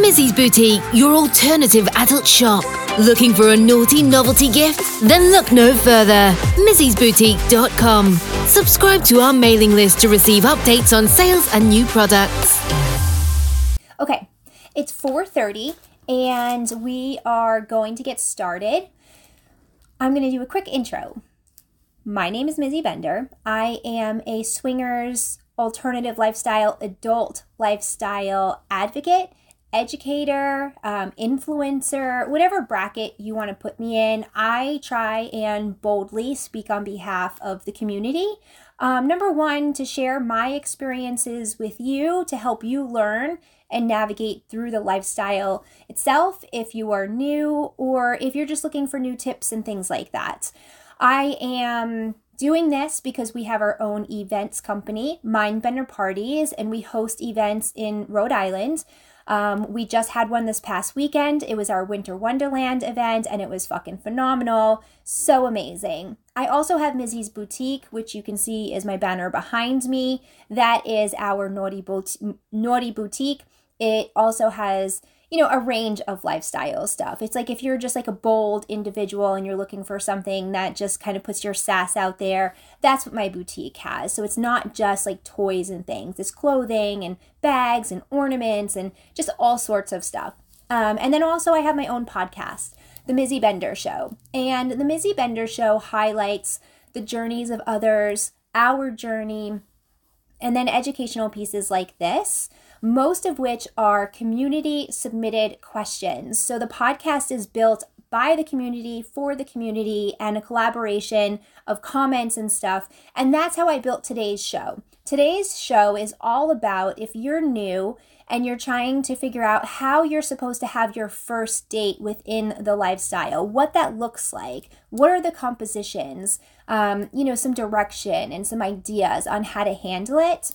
Mizzy's Boutique, your alternative adult shop. Looking for a naughty novelty gift? Then look no further. Mizzy'sBoutique.com. Subscribe to our mailing list to receive updates on sales and new products. Okay, it's 4:30 and we are going to get started. I'm going to do a quick intro. My name is Mizzy Bender. I am a swingers alternative lifestyle adult lifestyle advocate, educator, um, influencer, whatever bracket you want to put me in. I try and boldly speak on behalf of the community. Um, number one, to share my experiences with you to help you learn and navigate through the lifestyle itself if you are new or if you're just looking for new tips and things like that. I am doing this because we have our own events company, Mindbender Parties, and we host events in Rhode Island. Um, we just had one this past weekend. It was our Winter Wonderland event, and it was fucking phenomenal. So amazing. I also have Mizzy's Boutique, which you can see is my banner behind me. That is our Naughty, Bo- Naughty Boutique. It also has you know, a range of lifestyle stuff. It's like if you're just like a bold individual and you're looking for something that just kind of puts your sass out there, that's what my boutique has. So it's not just like toys and things, it's clothing and bags and ornaments and just all sorts of stuff. Um, and then also, I have my own podcast, The Mizzy Bender Show. And The Mizzy Bender Show highlights the journeys of others, our journey, and then educational pieces like this most of which are community submitted questions. So the podcast is built by the community for the community and a collaboration of comments and stuff. And that's how I built today's show. Today's show is all about if you're new and you're trying to figure out how you're supposed to have your first date within the lifestyle, what that looks like, what are the compositions, um, you know, some direction and some ideas on how to handle it.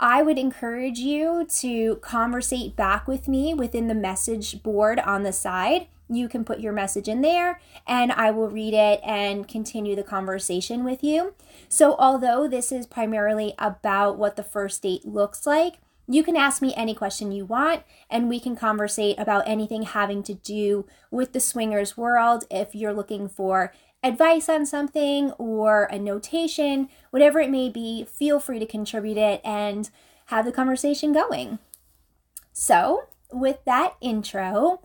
I would encourage you to conversate back with me within the message board on the side. You can put your message in there and I will read it and continue the conversation with you. So, although this is primarily about what the first date looks like, you can ask me any question you want, and we can conversate about anything having to do with the swingers world. If you're looking for advice on something or a notation, whatever it may be, feel free to contribute it and have the conversation going. So, with that intro,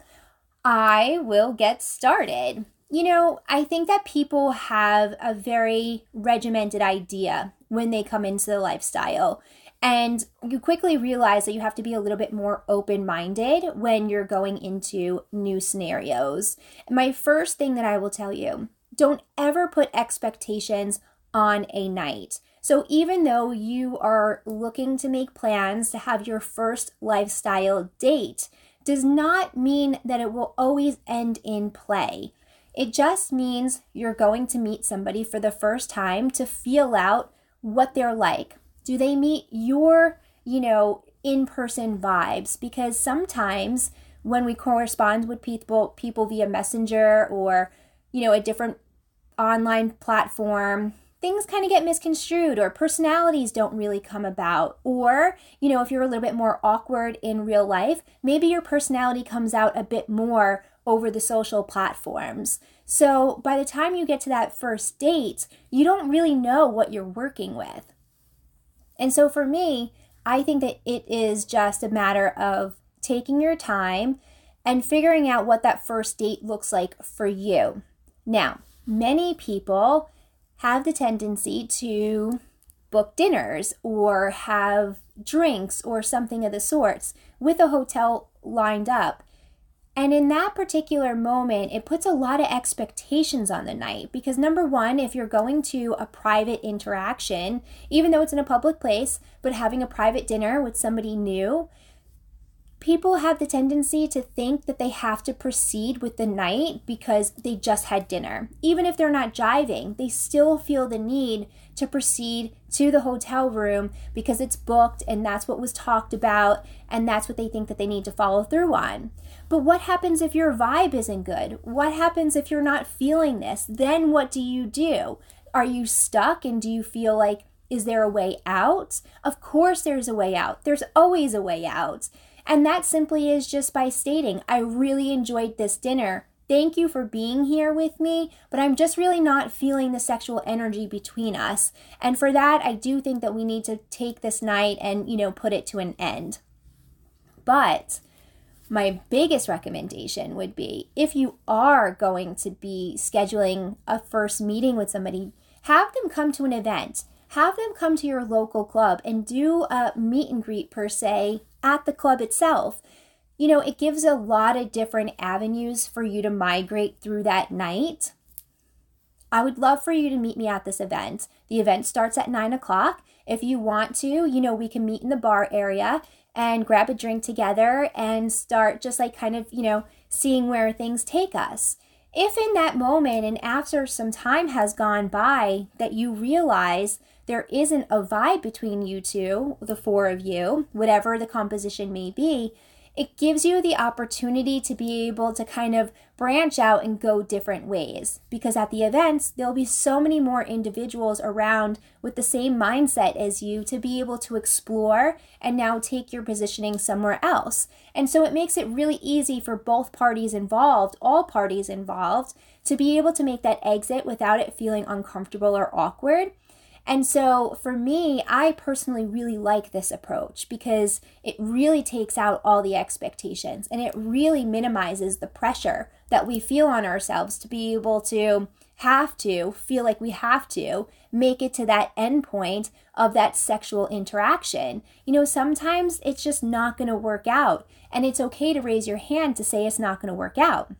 I will get started. You know, I think that people have a very regimented idea when they come into the lifestyle. And you quickly realize that you have to be a little bit more open minded when you're going into new scenarios. my first thing that I will tell you don't ever put expectations on a night. So, even though you are looking to make plans to have your first lifestyle date, does not mean that it will always end in play. It just means you're going to meet somebody for the first time to feel out what they're like. Do they meet your, you know, in person vibes? Because sometimes when we correspond with people people via messenger or you know a different online platform, things kind of get misconstrued or personalities don't really come about. Or, you know, if you're a little bit more awkward in real life, maybe your personality comes out a bit more over the social platforms. So by the time you get to that first date, you don't really know what you're working with. And so for me, I think that it is just a matter of taking your time and figuring out what that first date looks like for you. Now, many people have the tendency to book dinners or have drinks or something of the sorts with a hotel lined up. And in that particular moment, it puts a lot of expectations on the night because, number one, if you're going to a private interaction, even though it's in a public place, but having a private dinner with somebody new, people have the tendency to think that they have to proceed with the night because they just had dinner. Even if they're not jiving, they still feel the need to proceed to the hotel room because it's booked and that's what was talked about and that's what they think that they need to follow through on. But what happens if your vibe isn't good? What happens if you're not feeling this? Then what do you do? Are you stuck and do you feel like, is there a way out? Of course, there's a way out. There's always a way out. And that simply is just by stating, I really enjoyed this dinner. Thank you for being here with me, but I'm just really not feeling the sexual energy between us. And for that, I do think that we need to take this night and, you know, put it to an end. But my biggest recommendation would be if you are going to be scheduling a first meeting with somebody, have them come to an event. Have them come to your local club and do a meet and greet per se at the club itself. You know, it gives a lot of different avenues for you to migrate through that night. I would love for you to meet me at this event. The event starts at nine o'clock. If you want to, you know, we can meet in the bar area and grab a drink together and start just like kind of, you know, seeing where things take us. If in that moment and after some time has gone by that you realize there isn't a vibe between you two, the four of you, whatever the composition may be, it gives you the opportunity to be able to kind of branch out and go different ways. Because at the events, there'll be so many more individuals around with the same mindset as you to be able to explore and now take your positioning somewhere else. And so it makes it really easy for both parties involved, all parties involved, to be able to make that exit without it feeling uncomfortable or awkward and so for me, I personally really like this approach because it really takes out all the expectations and it really minimizes the pressure that we feel on ourselves to be able to have to feel like we have to make it to that end point of that sexual interaction. You know, sometimes it's just not going to work out, and it's okay to raise your hand to say it's not going to work out.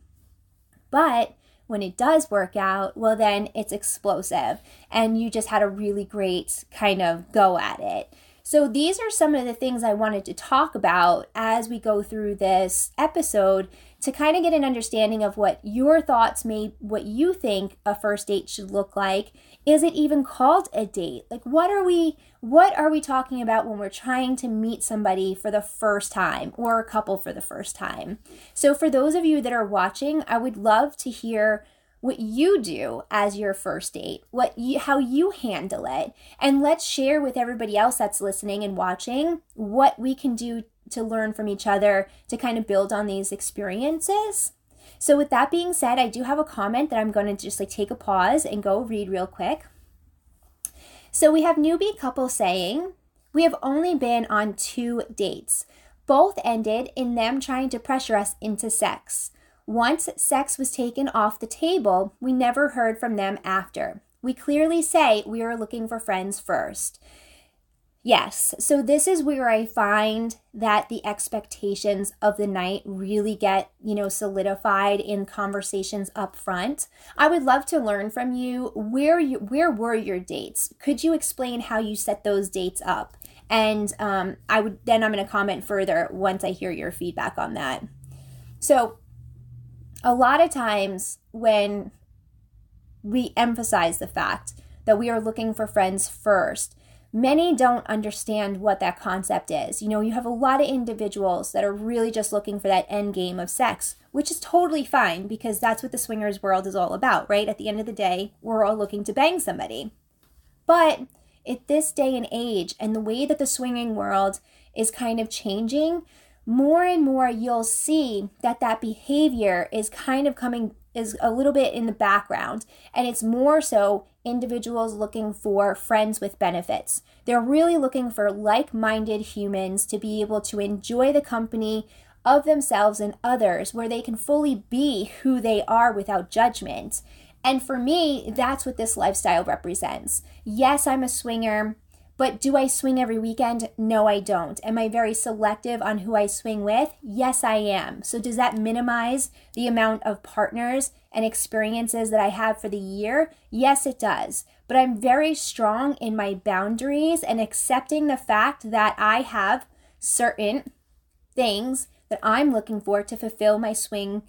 But when it does work out, well, then it's explosive and you just had a really great kind of go at it. So, these are some of the things I wanted to talk about as we go through this episode to kind of get an understanding of what your thoughts may, what you think a first date should look like. Is it even called a date? Like, what are we, what are we talking about when we're trying to meet somebody for the first time or a couple for the first time? So, for those of you that are watching, I would love to hear what you do as your first date, what you, how you handle it, and let's share with everybody else that's listening and watching what we can do to learn from each other to kind of build on these experiences. So with that being said, I do have a comment that I'm going to just like take a pause and go read real quick. So we have newbie couple saying, "We have only been on two dates. Both ended in them trying to pressure us into sex. Once sex was taken off the table, we never heard from them after. We clearly say we are looking for friends first. Yes, so this is where I find that the expectations of the night really get, you know, solidified in conversations up front. I would love to learn from you where you where were your dates? Could you explain how you set those dates up? And um, I would then I'm going to comment further once I hear your feedback on that. So a lot of times when we emphasize the fact that we are looking for friends first, many don't understand what that concept is. You know, you have a lot of individuals that are really just looking for that end game of sex, which is totally fine because that's what the swingers world is all about, right? At the end of the day, we're all looking to bang somebody. But at this day and age, and the way that the swinging world is kind of changing, more and more you'll see that that behavior is kind of coming is a little bit in the background and it's more so individuals looking for friends with benefits. They're really looking for like-minded humans to be able to enjoy the company of themselves and others where they can fully be who they are without judgment. And for me, that's what this lifestyle represents. Yes, I'm a swinger But do I swing every weekend? No, I don't. Am I very selective on who I swing with? Yes, I am. So, does that minimize the amount of partners and experiences that I have for the year? Yes, it does. But I'm very strong in my boundaries and accepting the fact that I have certain things that I'm looking for to fulfill my swing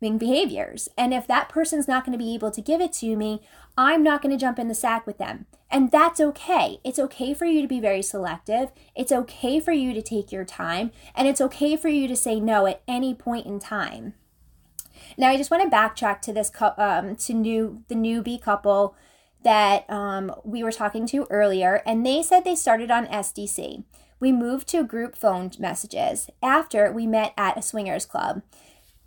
behaviors. And if that person's not going to be able to give it to me, I'm not going to jump in the sack with them. And that's okay. It's okay for you to be very selective. It's okay for you to take your time. And it's okay for you to say no at any point in time. Now, I just want to backtrack to this, um, to new the newbie couple that um, we were talking to earlier, and they said they started on SDC. We moved to group phone messages after we met at a swingers club.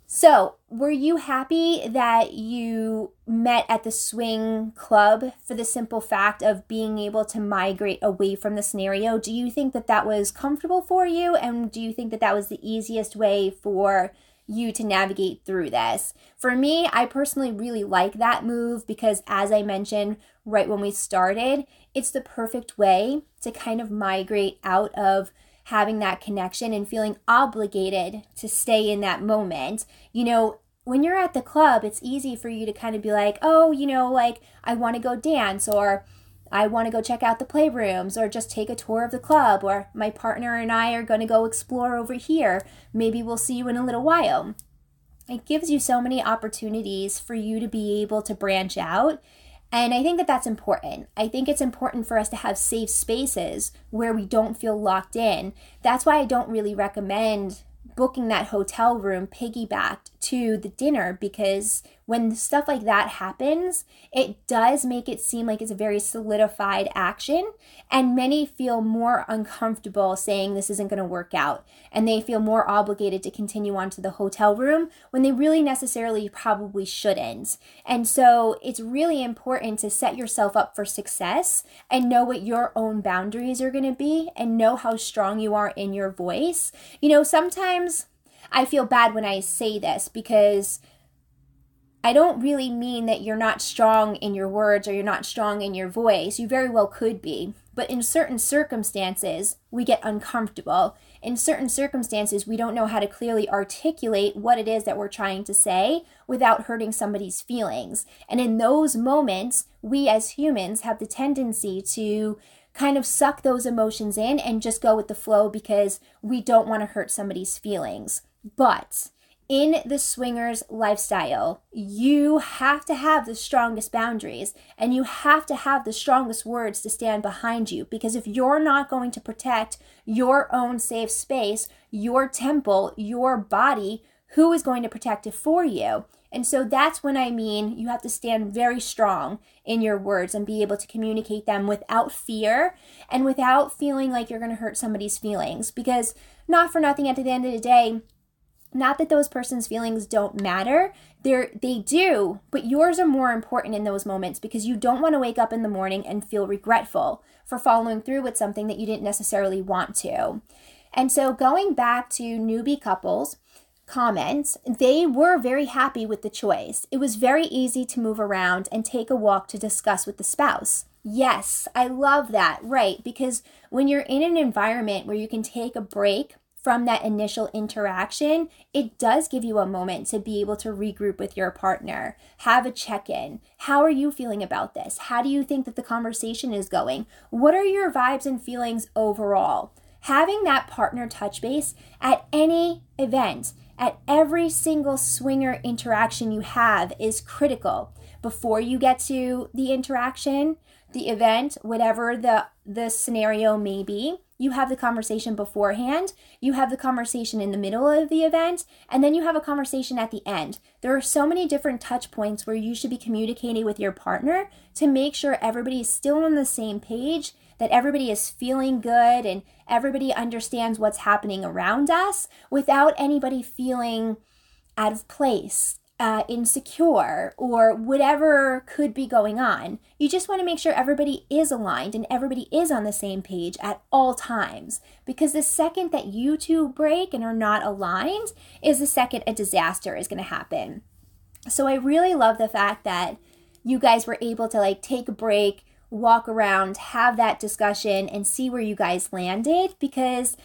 So, were you happy that you met at the swing club for the simple fact of being able to migrate away from the scenario? Do you think that that was comfortable for you? And do you think that that was the easiest way for you to navigate through this? For me, I personally really like that move because, as I mentioned right when we started, it's the perfect way to kind of migrate out of having that connection and feeling obligated to stay in that moment. You know, when you're at the club, it's easy for you to kind of be like, oh, you know, like I want to go dance or I want to go check out the playrooms or just take a tour of the club or my partner and I are going to go explore over here. Maybe we'll see you in a little while. It gives you so many opportunities for you to be able to branch out and I think that that's important. I think it's important for us to have safe spaces where we don't feel locked in. That's why I don't really recommend booking that hotel room piggybacked to the dinner because when stuff like that happens, it does make it seem like it's a very solidified action. And many feel more uncomfortable saying this isn't going to work out. And they feel more obligated to continue on to the hotel room when they really necessarily probably shouldn't. And so it's really important to set yourself up for success and know what your own boundaries are going to be and know how strong you are in your voice. You know, sometimes I feel bad when I say this because I don't really mean that you're not strong in your words or you're not strong in your voice. You very well could be. But in certain circumstances, we get uncomfortable. In certain circumstances, we don't know how to clearly articulate what it is that we're trying to say without hurting somebody's feelings. And in those moments, we as humans have the tendency to kind of suck those emotions in and just go with the flow because we don't want to hurt somebody's feelings. But in the swingers lifestyle, you have to have the strongest boundaries and you have to have the strongest words to stand behind you because if you're not going to protect your own safe space, your temple, your body, who is going to protect it for you? And so that's when I mean you have to stand very strong in your words and be able to communicate them without fear and without feeling like you're going to hurt somebody's feelings because not for nothing at the end of the day not that those person's feelings don't matter. They're, they do, but yours are more important in those moments because you don't want to wake up in the morning and feel regretful for following through with something that you didn't necessarily want to. And so, going back to newbie couples, comments, they were very happy with the choice. It was very easy to move around and take a walk to discuss with the spouse. Yes, I love that, right? Because when you're in an environment where you can take a break from that initial interaction, it does give you a moment to be able to regroup with your partner, have a check in. How are you feeling about this? How do you think that the conversation is going? What are your vibes and feelings overall? Having that partner touch base at any event, at every single swinger interaction you have is critical. Before you get to the interaction, the event, whatever the, the scenario may be, you have the conversation beforehand, you have the conversation in the middle of the event, and then you have a conversation at the end. There are so many different touch points where you should be communicating with your partner to make sure everybody is still on the same page, that everybody is feeling good and everybody understands what's happening around us without anybody feeling out of place uh, insecure or whatever could be going on. You just want to make sure everybody is aligned and everybody is on the same page at all times. Because the second that you two break and are not aligned is the second a disaster is going to happen. So I really love the fact that you guys were able to like take a break walk around, have that discussion, and see where you guys landed because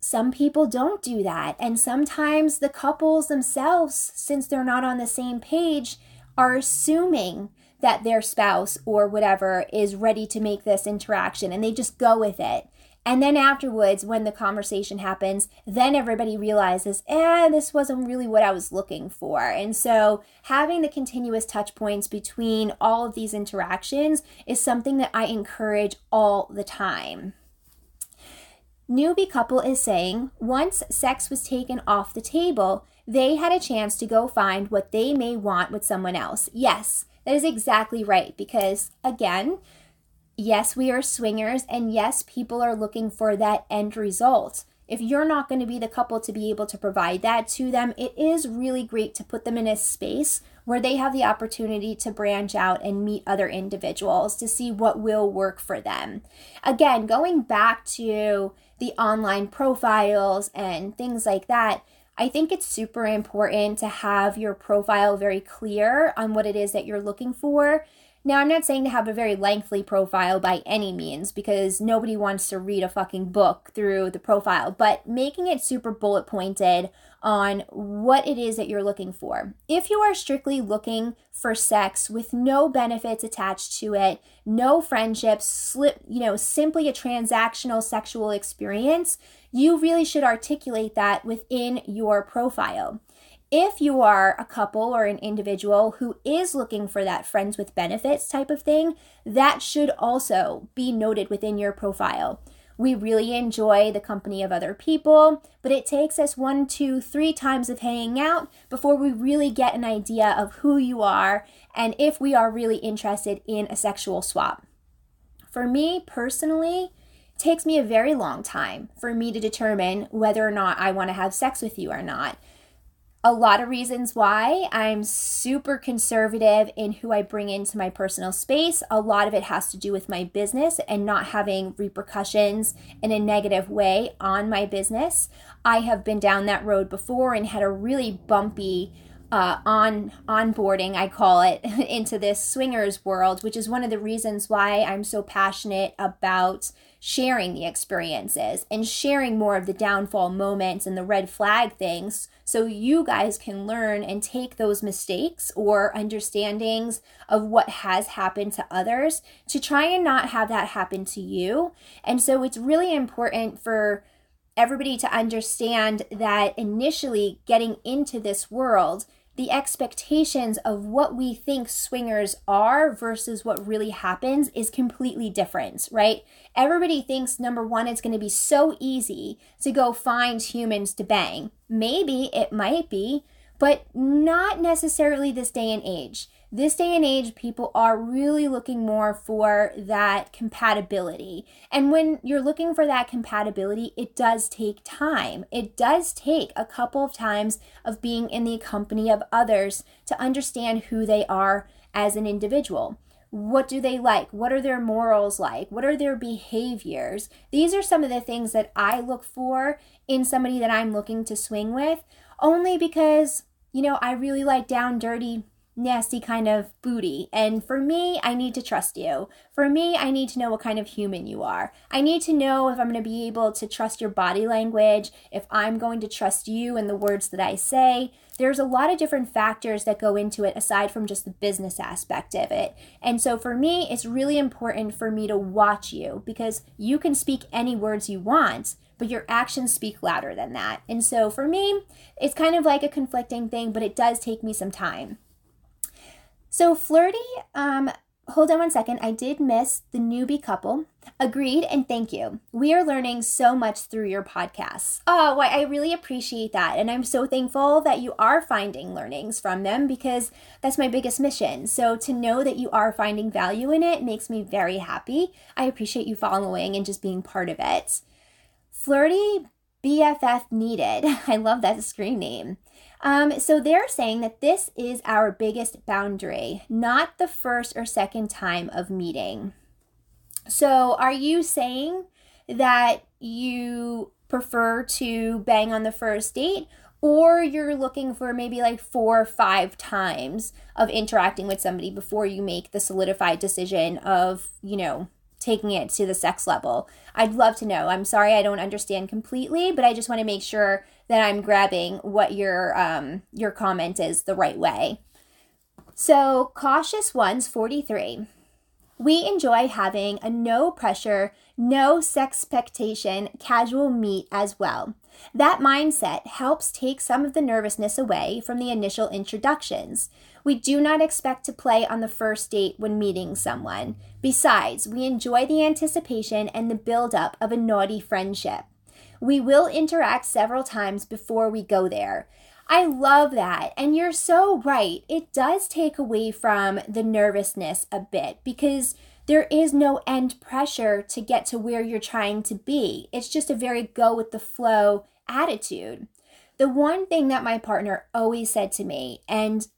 some people don't do that. And sometimes the couples themselves, since they're not on the same page, are assuming that their spouse or whatever is ready to make this interaction and they just go with it. And then afterwards, when the conversation happens, then everybody realizes, eh, this wasn't really what I was looking for. And so having the continuous touch points between all of these interactions is something that I encourage all the time. Newbie couple is saying once sex was taken off the table, they had a chance to go find what they may want with someone else. Yes, that is exactly right because, again, yes, we are swingers, and yes, people are looking for that end result. If you're not going to be the couple to be able to provide that to them, it is really great to put them in a space where they have the opportunity to branch out and meet other individuals to see what will work for them. Again, going back to the online profiles and things like that, I think it's super important to have your profile very clear on what it is that you're looking for now, I'm not saying to have a very lengthy profile by any means because nobody wants to read a fucking book through the profile, but making it super bullet pointed on what it is that you're looking for. If you are strictly looking for sex with no benefits attached to it, no friendships, slip, you know, simply a transactional sexual experience, you really should articulate that within your profile. If you are a couple or an individual who is looking for that friends with benefits type of thing, that should also be noted within your profile. We really enjoy the company of other people, but it takes us one, two, three times of hanging out before we really get an idea of who you are and if we are really interested in a sexual swap. For me personally, it takes me a very long time for me to determine whether or not I want to have sex with you or not a lot of reasons why I'm super conservative in who I bring into my personal space. A lot of it has to do with my business and not having repercussions in a negative way on my business. I have been down that road before and had a really bumpy uh, on onboarding, I call it, into this swingers world, which is one of the reasons why I'm so passionate about sharing the experiences and sharing more of the downfall moments and the red flag things so you guys can learn and take those mistakes or understandings of what has happened to others to try and not have that happen to you. And so it's really important for everybody to understand that initially getting into this world the expectations of what we think swingers are versus what really happens is completely different, right? Everybody thinks number one, it's going to be so easy to go find humans to bang. Maybe it might be, but not necessarily this day and age this day and age, people are really looking more for that compatibility. And when you're looking for that compatibility, it does take time. It does take a couple of times of being in the company of others to understand who they are as an individual. What do they like? What are their morals like? What are their behaviors? These are some of the things that I look for in somebody that I'm looking to swing with, only because, you know, I really like down dirty nasty kind of booty. And for me, I need to trust you. For me, I need to know what kind of human you are. I need to know if I'm going to be able to trust your body language, if I'm going to trust you and the words that I say. There's a lot of different factors that go into it aside from just the business aspect of it. And so for me, it's really important for me to watch you because you can speak any words you want, but your actions speak louder than that. And so for me, it's kind of like a conflicting thing, but it does take me some time. So flirty, um, hold on one second. I did miss the newbie couple. Agreed and thank you. We are learning so much through your podcasts. Oh, well, I really appreciate that. And I'm so thankful that you are finding learnings from them because that's my biggest mission. So to know that you are finding value in it makes me very happy. I appreciate you following and just being part of it. Flirty BFF needed. I love that screen name. Um, so they're saying that this is our biggest boundary, not the first or second time of meeting. So are you saying that you prefer to bang on the first date? or you're looking for maybe like four or five times of interacting with somebody before you make the solidified decision of, you know, taking it to the sex level. I'd love to know. I'm sorry I don't understand completely, but I just want to make sure that I'm grabbing what your um your comment is the right way. So, cautious ones 43. We enjoy having a no pressure, no sexpectation casual meet as well. That mindset helps take some of the nervousness away from the initial introductions. We do not expect to play on the first date when meeting someone. Besides, we enjoy the anticipation and the build up of a naughty friendship. We will interact several times before we go there. I love that. And you're so right. It does take away from the nervousness a bit because there is no end pressure to get to where you're trying to be. It's just a very go with the flow attitude. The one thing that my partner always said to me and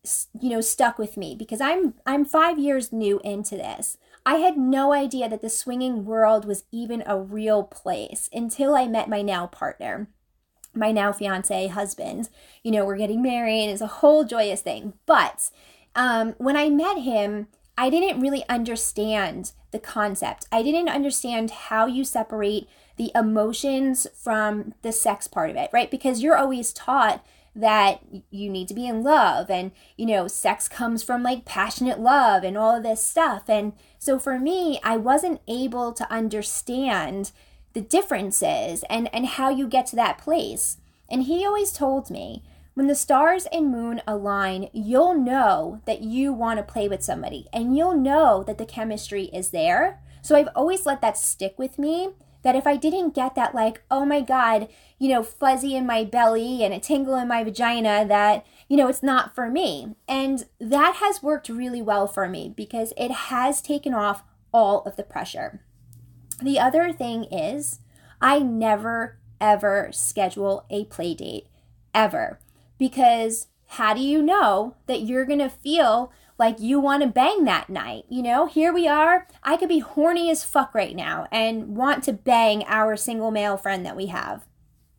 you know stuck with me because I'm I'm 5 years new into this. I had no idea that the swinging world was even a real place until I met my now partner my now fiance husband. You know, we're getting married. It's a whole joyous thing. But um, when I met him, I didn't really understand the concept. I didn't understand how you separate the emotions from the sex part of it, right? Because you're always taught that you need to be in love and you know sex comes from like passionate love and all of this stuff and so for me I wasn't able to understand the differences and and how you get to that place and he always told me when the stars and moon align, you'll know that you want to play with somebody and you'll know that the chemistry is there. So I've always let that stick with me that if I didn't get that, like, oh my God, you know, fuzzy in my belly and a tingle in my vagina, that, you know, it's not for me. And that has worked really well for me because it has taken off all of the pressure. The other thing is, I never ever schedule a play date, ever because how do you know that you're going to feel like you want to bang that night? You know, here we are. I could be horny as fuck right now and want to bang our single male friend that we have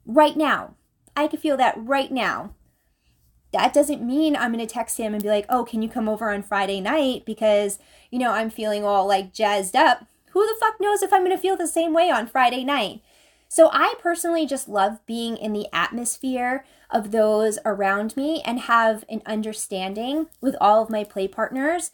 right now. I can feel that right now. That doesn't mean I'm going to text him and be like, oh, can you come over on Friday night because, you know, I'm feeling all like jazzed up. Who the fuck knows if I'm going to feel the same way on Friday night? So I personally just love being in the atmosphere of those around me and have an understanding with all of my play partners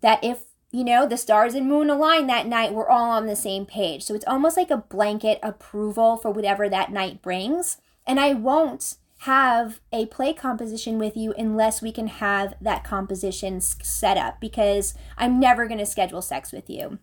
that if you know the stars and moon align that night we're all on the same page. So it's almost like a blanket approval for whatever that night brings. And i won't have a play composition with you unless we can have that composition set up because i'm never going to schedule sex with you.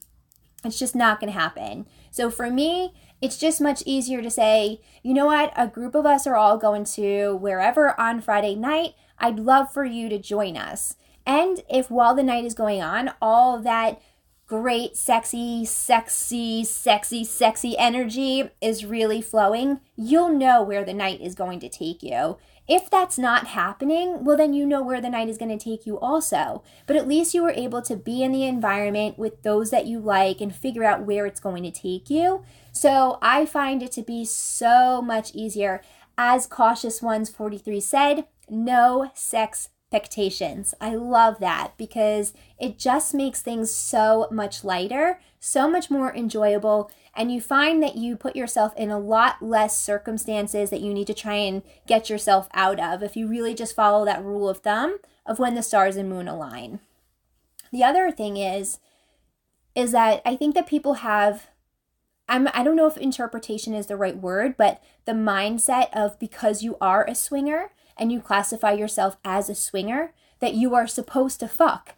It's just not going to happen. So for me it's just much easier to say, you know what, a group of us are all going to wherever on Friday night. I'd love for you to join us. And if while the night is going on, all that great, sexy, sexy, sexy, sexy energy is really flowing, you'll know where the night is going to take you. If that's not happening, well, then you know where the night is going to take you also. But at least you were able to be in the environment with those that you like and figure out where it's going to take you. So I find it to be so much easier. As Cautious Ones 43 said, no sex expectations. I love that because it just makes things so much lighter, so much more enjoyable, and you find that you put yourself in a lot less circumstances that you need to try and get yourself out of if you really just follow that rule of thumb of when the stars and moon align. The other thing is is that I think that people have I'm I don't know if interpretation is the right word, but the mindset of because you are a swinger, and you classify yourself as a swinger, that you are supposed to fuck.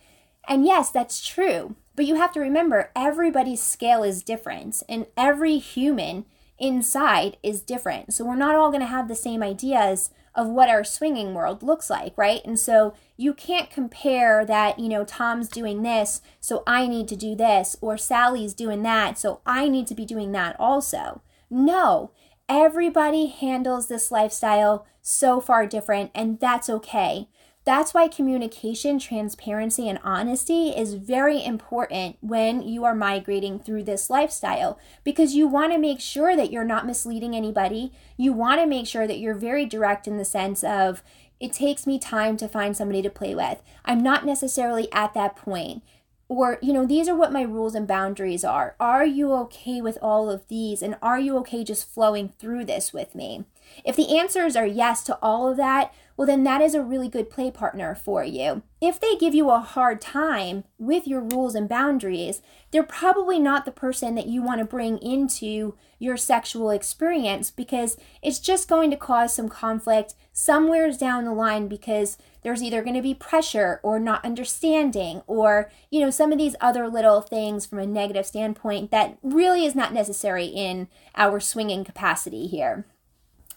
And yes, that's true. But you have to remember everybody's scale is different and every human inside is different. So we're not all going to have the same ideas of what our swinging world looks like, right? And so you can't compare that, you know, Tom's doing this, so I need to do this, or Sally's doing that, so I need to be doing that also. No, everybody handles this lifestyle so far different, and that's okay. That's why communication, transparency, and honesty is very important when you are migrating through this lifestyle because you want to make sure that you're not misleading anybody. You want to make sure that you're very direct in the sense of, it takes me time to find somebody to play with. I'm not necessarily at that point or you know these are what my rules and boundaries are. Are you okay with all of these? And are you okay just flowing through this with me? If the answers are yes to all of that well then that is a really good play partner for you. If they give you a hard time with your rules and boundaries they're probably not the person that you want to bring into your sexual experience because it's just going to cause some conflict somewheres down the line because there's either going to be pressure or not understanding or you know some of these other little things from a negative standpoint that really is not necessary in our swinging capacity here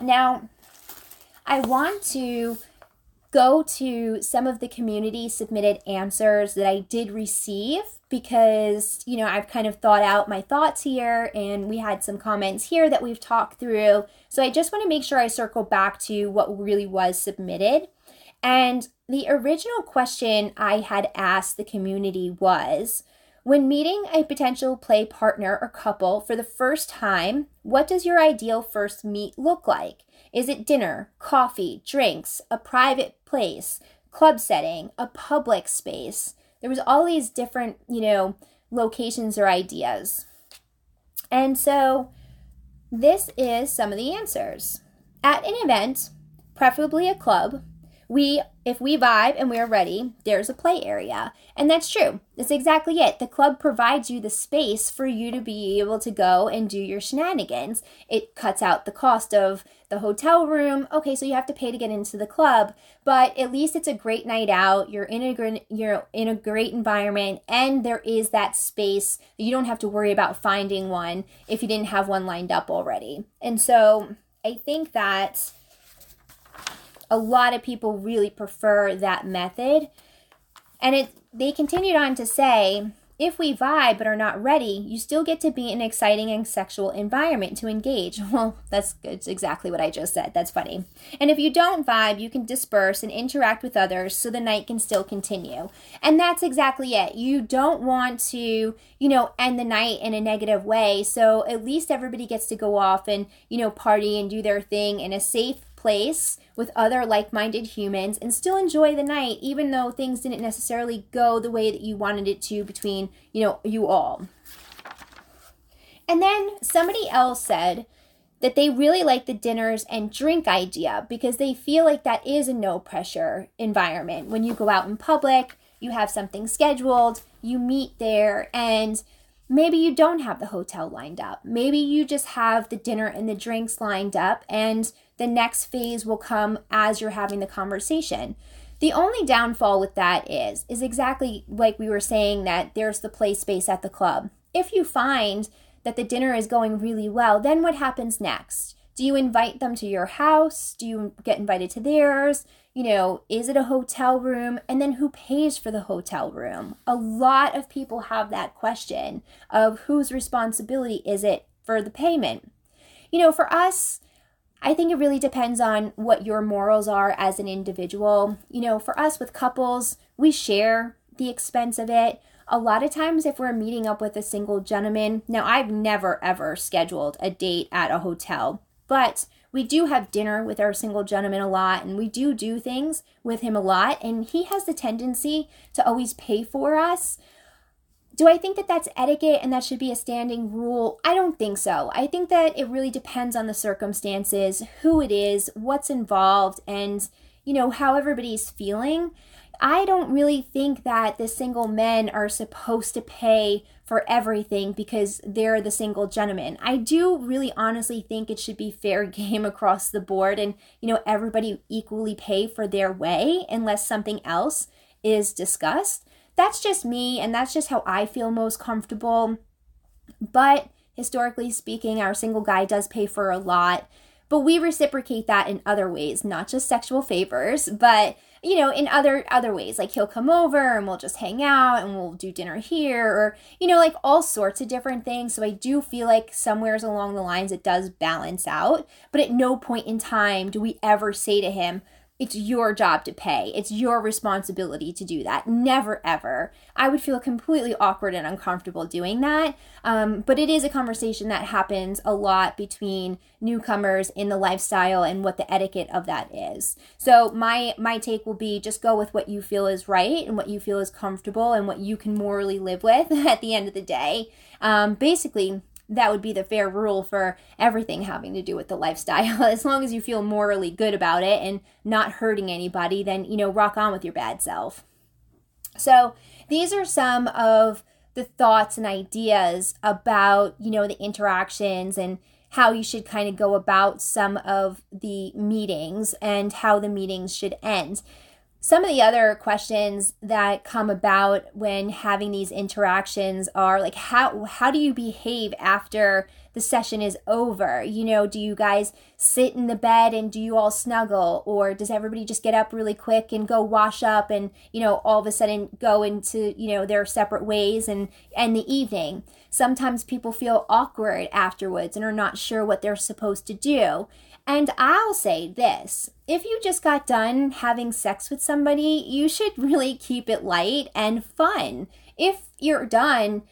now i want to go to some of the community submitted answers that I did receive because, you know, I've kind of thought out my thoughts here and we had some comments here that we've talked through. So I just want to make sure I circle back to what really was submitted. And the original question I had asked the community was when meeting a potential play partner or couple for the first time, what does your ideal first meet look like? Is it dinner, coffee, drinks, a private place, club setting, a public space? There was all these different, you know, locations or ideas. And so this is some of the answers. At an event, preferably a club, we if we vibe and we're ready, there's a play area. And that's true. That's exactly it. The club provides you the space for you to be able to go and do your shenanigans. It cuts out the cost of the hotel room. Okay, so you have to pay to get into the club, but at least it's a great night out. You're in a you're in a great environment and there is that space. You don't have to worry about finding one if you didn't have one lined up already. And so I think that a lot of people really prefer that method. And it they continued on to say, if we vibe but are not ready, you still get to be in an exciting and sexual environment to engage. Well, that's good. exactly what I just said. That's funny. And if you don't vibe, you can disperse and interact with others so the night can still continue. And that's exactly it. You don't want to, you know, end the night in a negative way. So at least everybody gets to go off and, you know, party and do their thing in a safe place with other like minded humans and still enjoy the night, even though things didn't necessarily go the way that you wanted it to between, you know, you all. And then somebody else said that they really like the dinners and drink idea because they feel like that is a no pressure environment. When you go out in public, you have something scheduled, you meet there, and maybe you don't have the hotel lined up. Maybe you just have the dinner and the drinks lined up, and the next phase will come as you're having the conversation. The only downfall with that is is exactly like we were saying that there's the play space at the club. If you find that the dinner is going really well, then what happens next? Do you invite them to your house? Do you get invited to theirs? You know, is it a hotel room? And then who pays for the hotel room? A lot of people have that question of whose responsibility is it for the payment. You know, for us, I think it really depends on what your morals are as an individual. You know, for us with couples, we share the expense of it. A lot of times, if we're meeting up with a single gentleman, now I've never ever scheduled a date at a hotel, but we do have dinner with our single gentleman a lot and we do do things with him a lot, and he has the tendency to always pay for us. Do I think that that's etiquette and that should be a standing rule? I don't think so. I think that it really depends on the circumstances, who it is, what's involved, and, you know, how everybody's feeling. I don't really think that the single men are supposed to pay for everything because they're the single gentlemen. I do really honestly think it should be fair game across the board and, you know, everybody equally pay for their way unless something else is discussed that's just me and that's just how I feel most comfortable. But historically speaking, our single guy does pay for a lot, but we reciprocate that in other ways, not just sexual favors, but you know, in other other ways. Like he'll come over and we'll just hang out and we'll do dinner here or you know, like all sorts of different things. So I do feel like somewheres along the lines it does balance out, but at no point in time do we ever say to him, it's your job to pay. It's your responsibility to do that. Never, ever. I would feel completely awkward and uncomfortable doing that. Um, but it is a conversation that happens a lot between newcomers in the lifestyle and what the etiquette of that is. So my my take will be just go with what you feel is right and what you feel is comfortable and what you can morally live with at the end of the day. Um, basically, that would be the fair rule for everything having to do with the lifestyle. As long as you feel morally good about it and not hurting anybody, then, you know, rock on with your bad self. So, these are some of the thoughts and ideas about, you know, the interactions and how you should kind of go about some of the meetings and how the meetings should end. Some of the other questions that come about when having these interactions are like how how do you behave after the session is over? You know, do you guys sit in the bed and do you all snuggle or does everybody just get up really quick and go wash up and, you know, all of a sudden go into, you know, their separate ways and end the evening? Sometimes people feel awkward afterwards and are not sure what they're supposed to do. And I'll say this if you just got done having sex with somebody, you should really keep it light and fun. If you're done,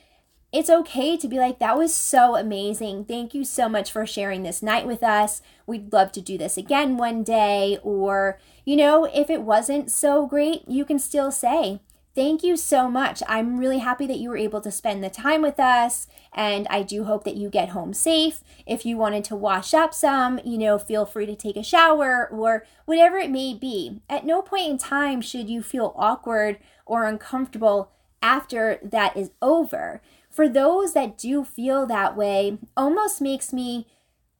it's okay to be like, that was so amazing. Thank you so much for sharing this night with us. We'd love to do this again one day. Or, you know, if it wasn't so great, you can still say, Thank you so much. I'm really happy that you were able to spend the time with us, and I do hope that you get home safe. If you wanted to wash up some, you know, feel free to take a shower or whatever it may be. At no point in time should you feel awkward or uncomfortable after that is over. For those that do feel that way, almost makes me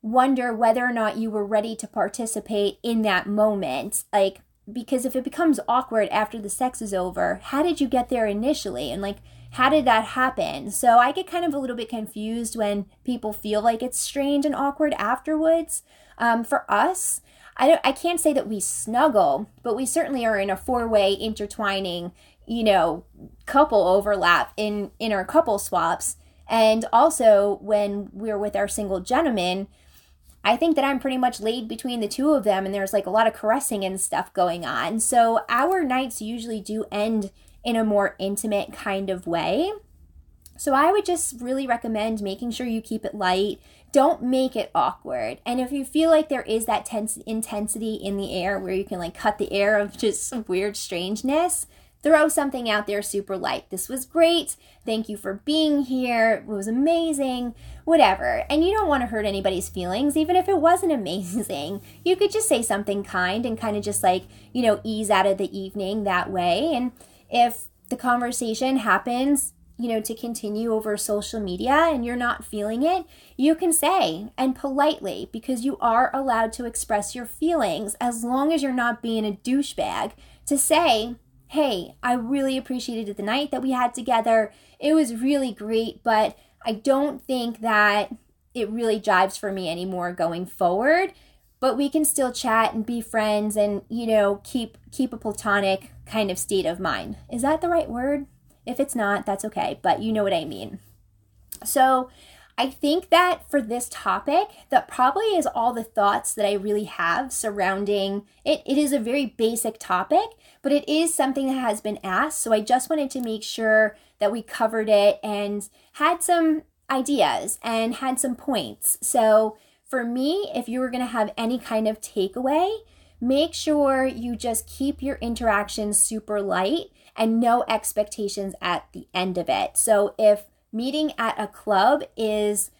wonder whether or not you were ready to participate in that moment. Like, because if it becomes awkward after the sex is over, how did you get there initially? And like, how did that happen? So I get kind of a little bit confused when people feel like it's strange and awkward afterwards. Um, for us, I, don't, I can't say that we snuggle, but we certainly are in a four way intertwining, you know, couple overlap in, in our couple swaps. And also when we're with our single gentlemen, I think that I'm pretty much laid between the two of them, and there's like a lot of caressing and stuff going on. So our nights usually do end in a more intimate kind of way. So I would just really recommend making sure you keep it light. Don't make it awkward. And if you feel like there is that tense intensity in the air where you can like cut the air of just weird strangeness, throw something out there super light. This was great. Thank you for being here. It was amazing. Whatever. And you don't want to hurt anybody's feelings, even if it wasn't amazing. You could just say something kind and kind of just like, you know, ease out of the evening that way. And if the conversation happens, you know, to continue over social media and you're not feeling it, you can say and politely because you are allowed to express your feelings as long as you're not being a douchebag to say, hey, I really appreciated the night that we had together. It was really great, but I don't think that it really jives for me anymore going forward. But we can still chat and be friends and, you know, keep keep a platonic kind of state of mind. Is that the right word? If it's not, that's okay, but you know what I mean. So, I think that for this topic, that probably is all the thoughts that I really have surrounding it. It is a very basic topic, but it is something that has been asked. So I just wanted to make sure that we covered it and had some ideas and had some points. So for me, if you were going to have any kind of takeaway, make sure you just keep your interactions super light and no expectations at the end of it. So if meeting at a club is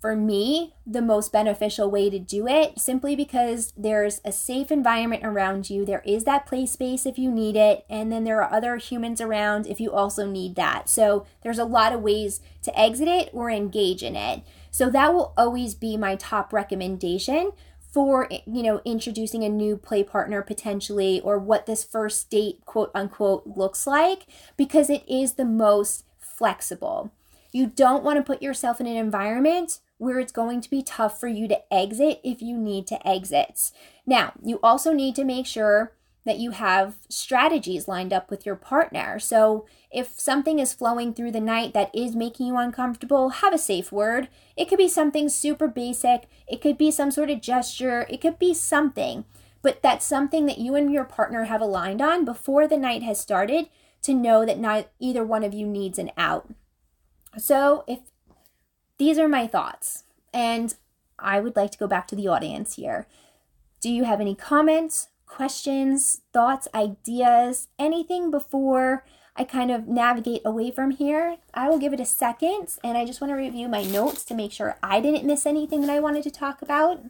for me the most beneficial way to do it simply because there's a safe environment around you. There is that play space if you need it and then there are other humans around if you also need that. So there's a lot of ways to exit it or engage in it. So that will always be my top recommendation for you know introducing a new play partner potentially or what this first date quote unquote looks like because it is the most flexible. You don't want to put yourself in an environment where it's going to be tough for you to exit if you need to exit. Now, you also need to make sure that you have strategies lined up with your partner. So, if something is flowing through the night that is making you uncomfortable, have a safe word. It could be something super basic, it could be some sort of gesture, it could be something. but that's something that you and your partner have aligned on before the night has started to know that not either one of you needs an out. So, if these are my thoughts, and I would like to go back to the audience here. Do you have any comments, questions, thoughts, ideas, anything before I kind of navigate away from here? I will give it a second and I just want to review my notes to make sure I didn't miss anything that I wanted to talk about.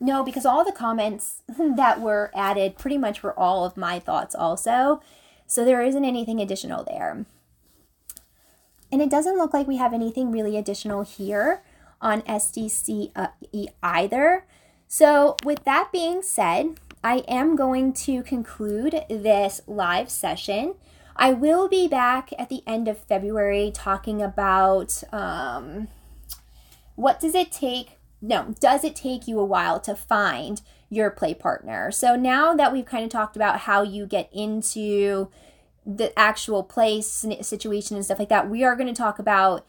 No, because all the comments that were added pretty much were all of my thoughts also. So there isn't anything additional there. And it doesn't look like we have anything really additional here on SDC uh, either. So, with that being said, I am going to conclude this live session. I will be back at the end of February talking about um, what does it take? No, does it take you a while to find your play partner? So now that we've kind of talked about how you get into the actual place situation and stuff like that, we are going to talk about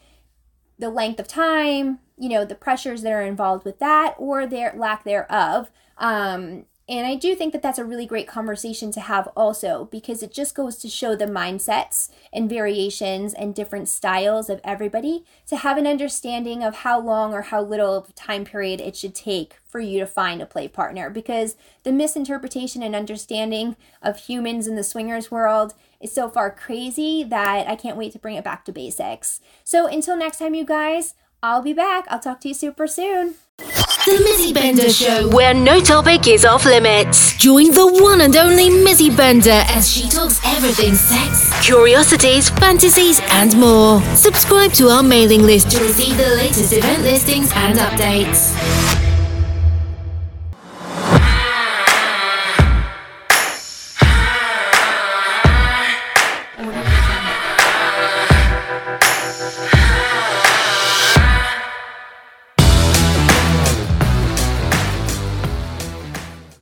the length of time, you know, the pressures that are involved with that or their lack thereof. Um, and I do think that that's a really great conversation to have also because it just goes to show the mindsets and variations and different styles of everybody to have an understanding of how long or how little of time period it should take for you to find a play partner because the misinterpretation and understanding of humans in the swingers world is so far crazy that I can't wait to bring it back to basics. So until next time, you guys, I'll be back. I'll talk to you super soon. The Mizzy Bender Show, where no topic is off limits. Join the one and only Mizzy Bender as she talks everything sex, curiosities, fantasies, and more. Subscribe to our mailing list to receive the latest event listings and updates.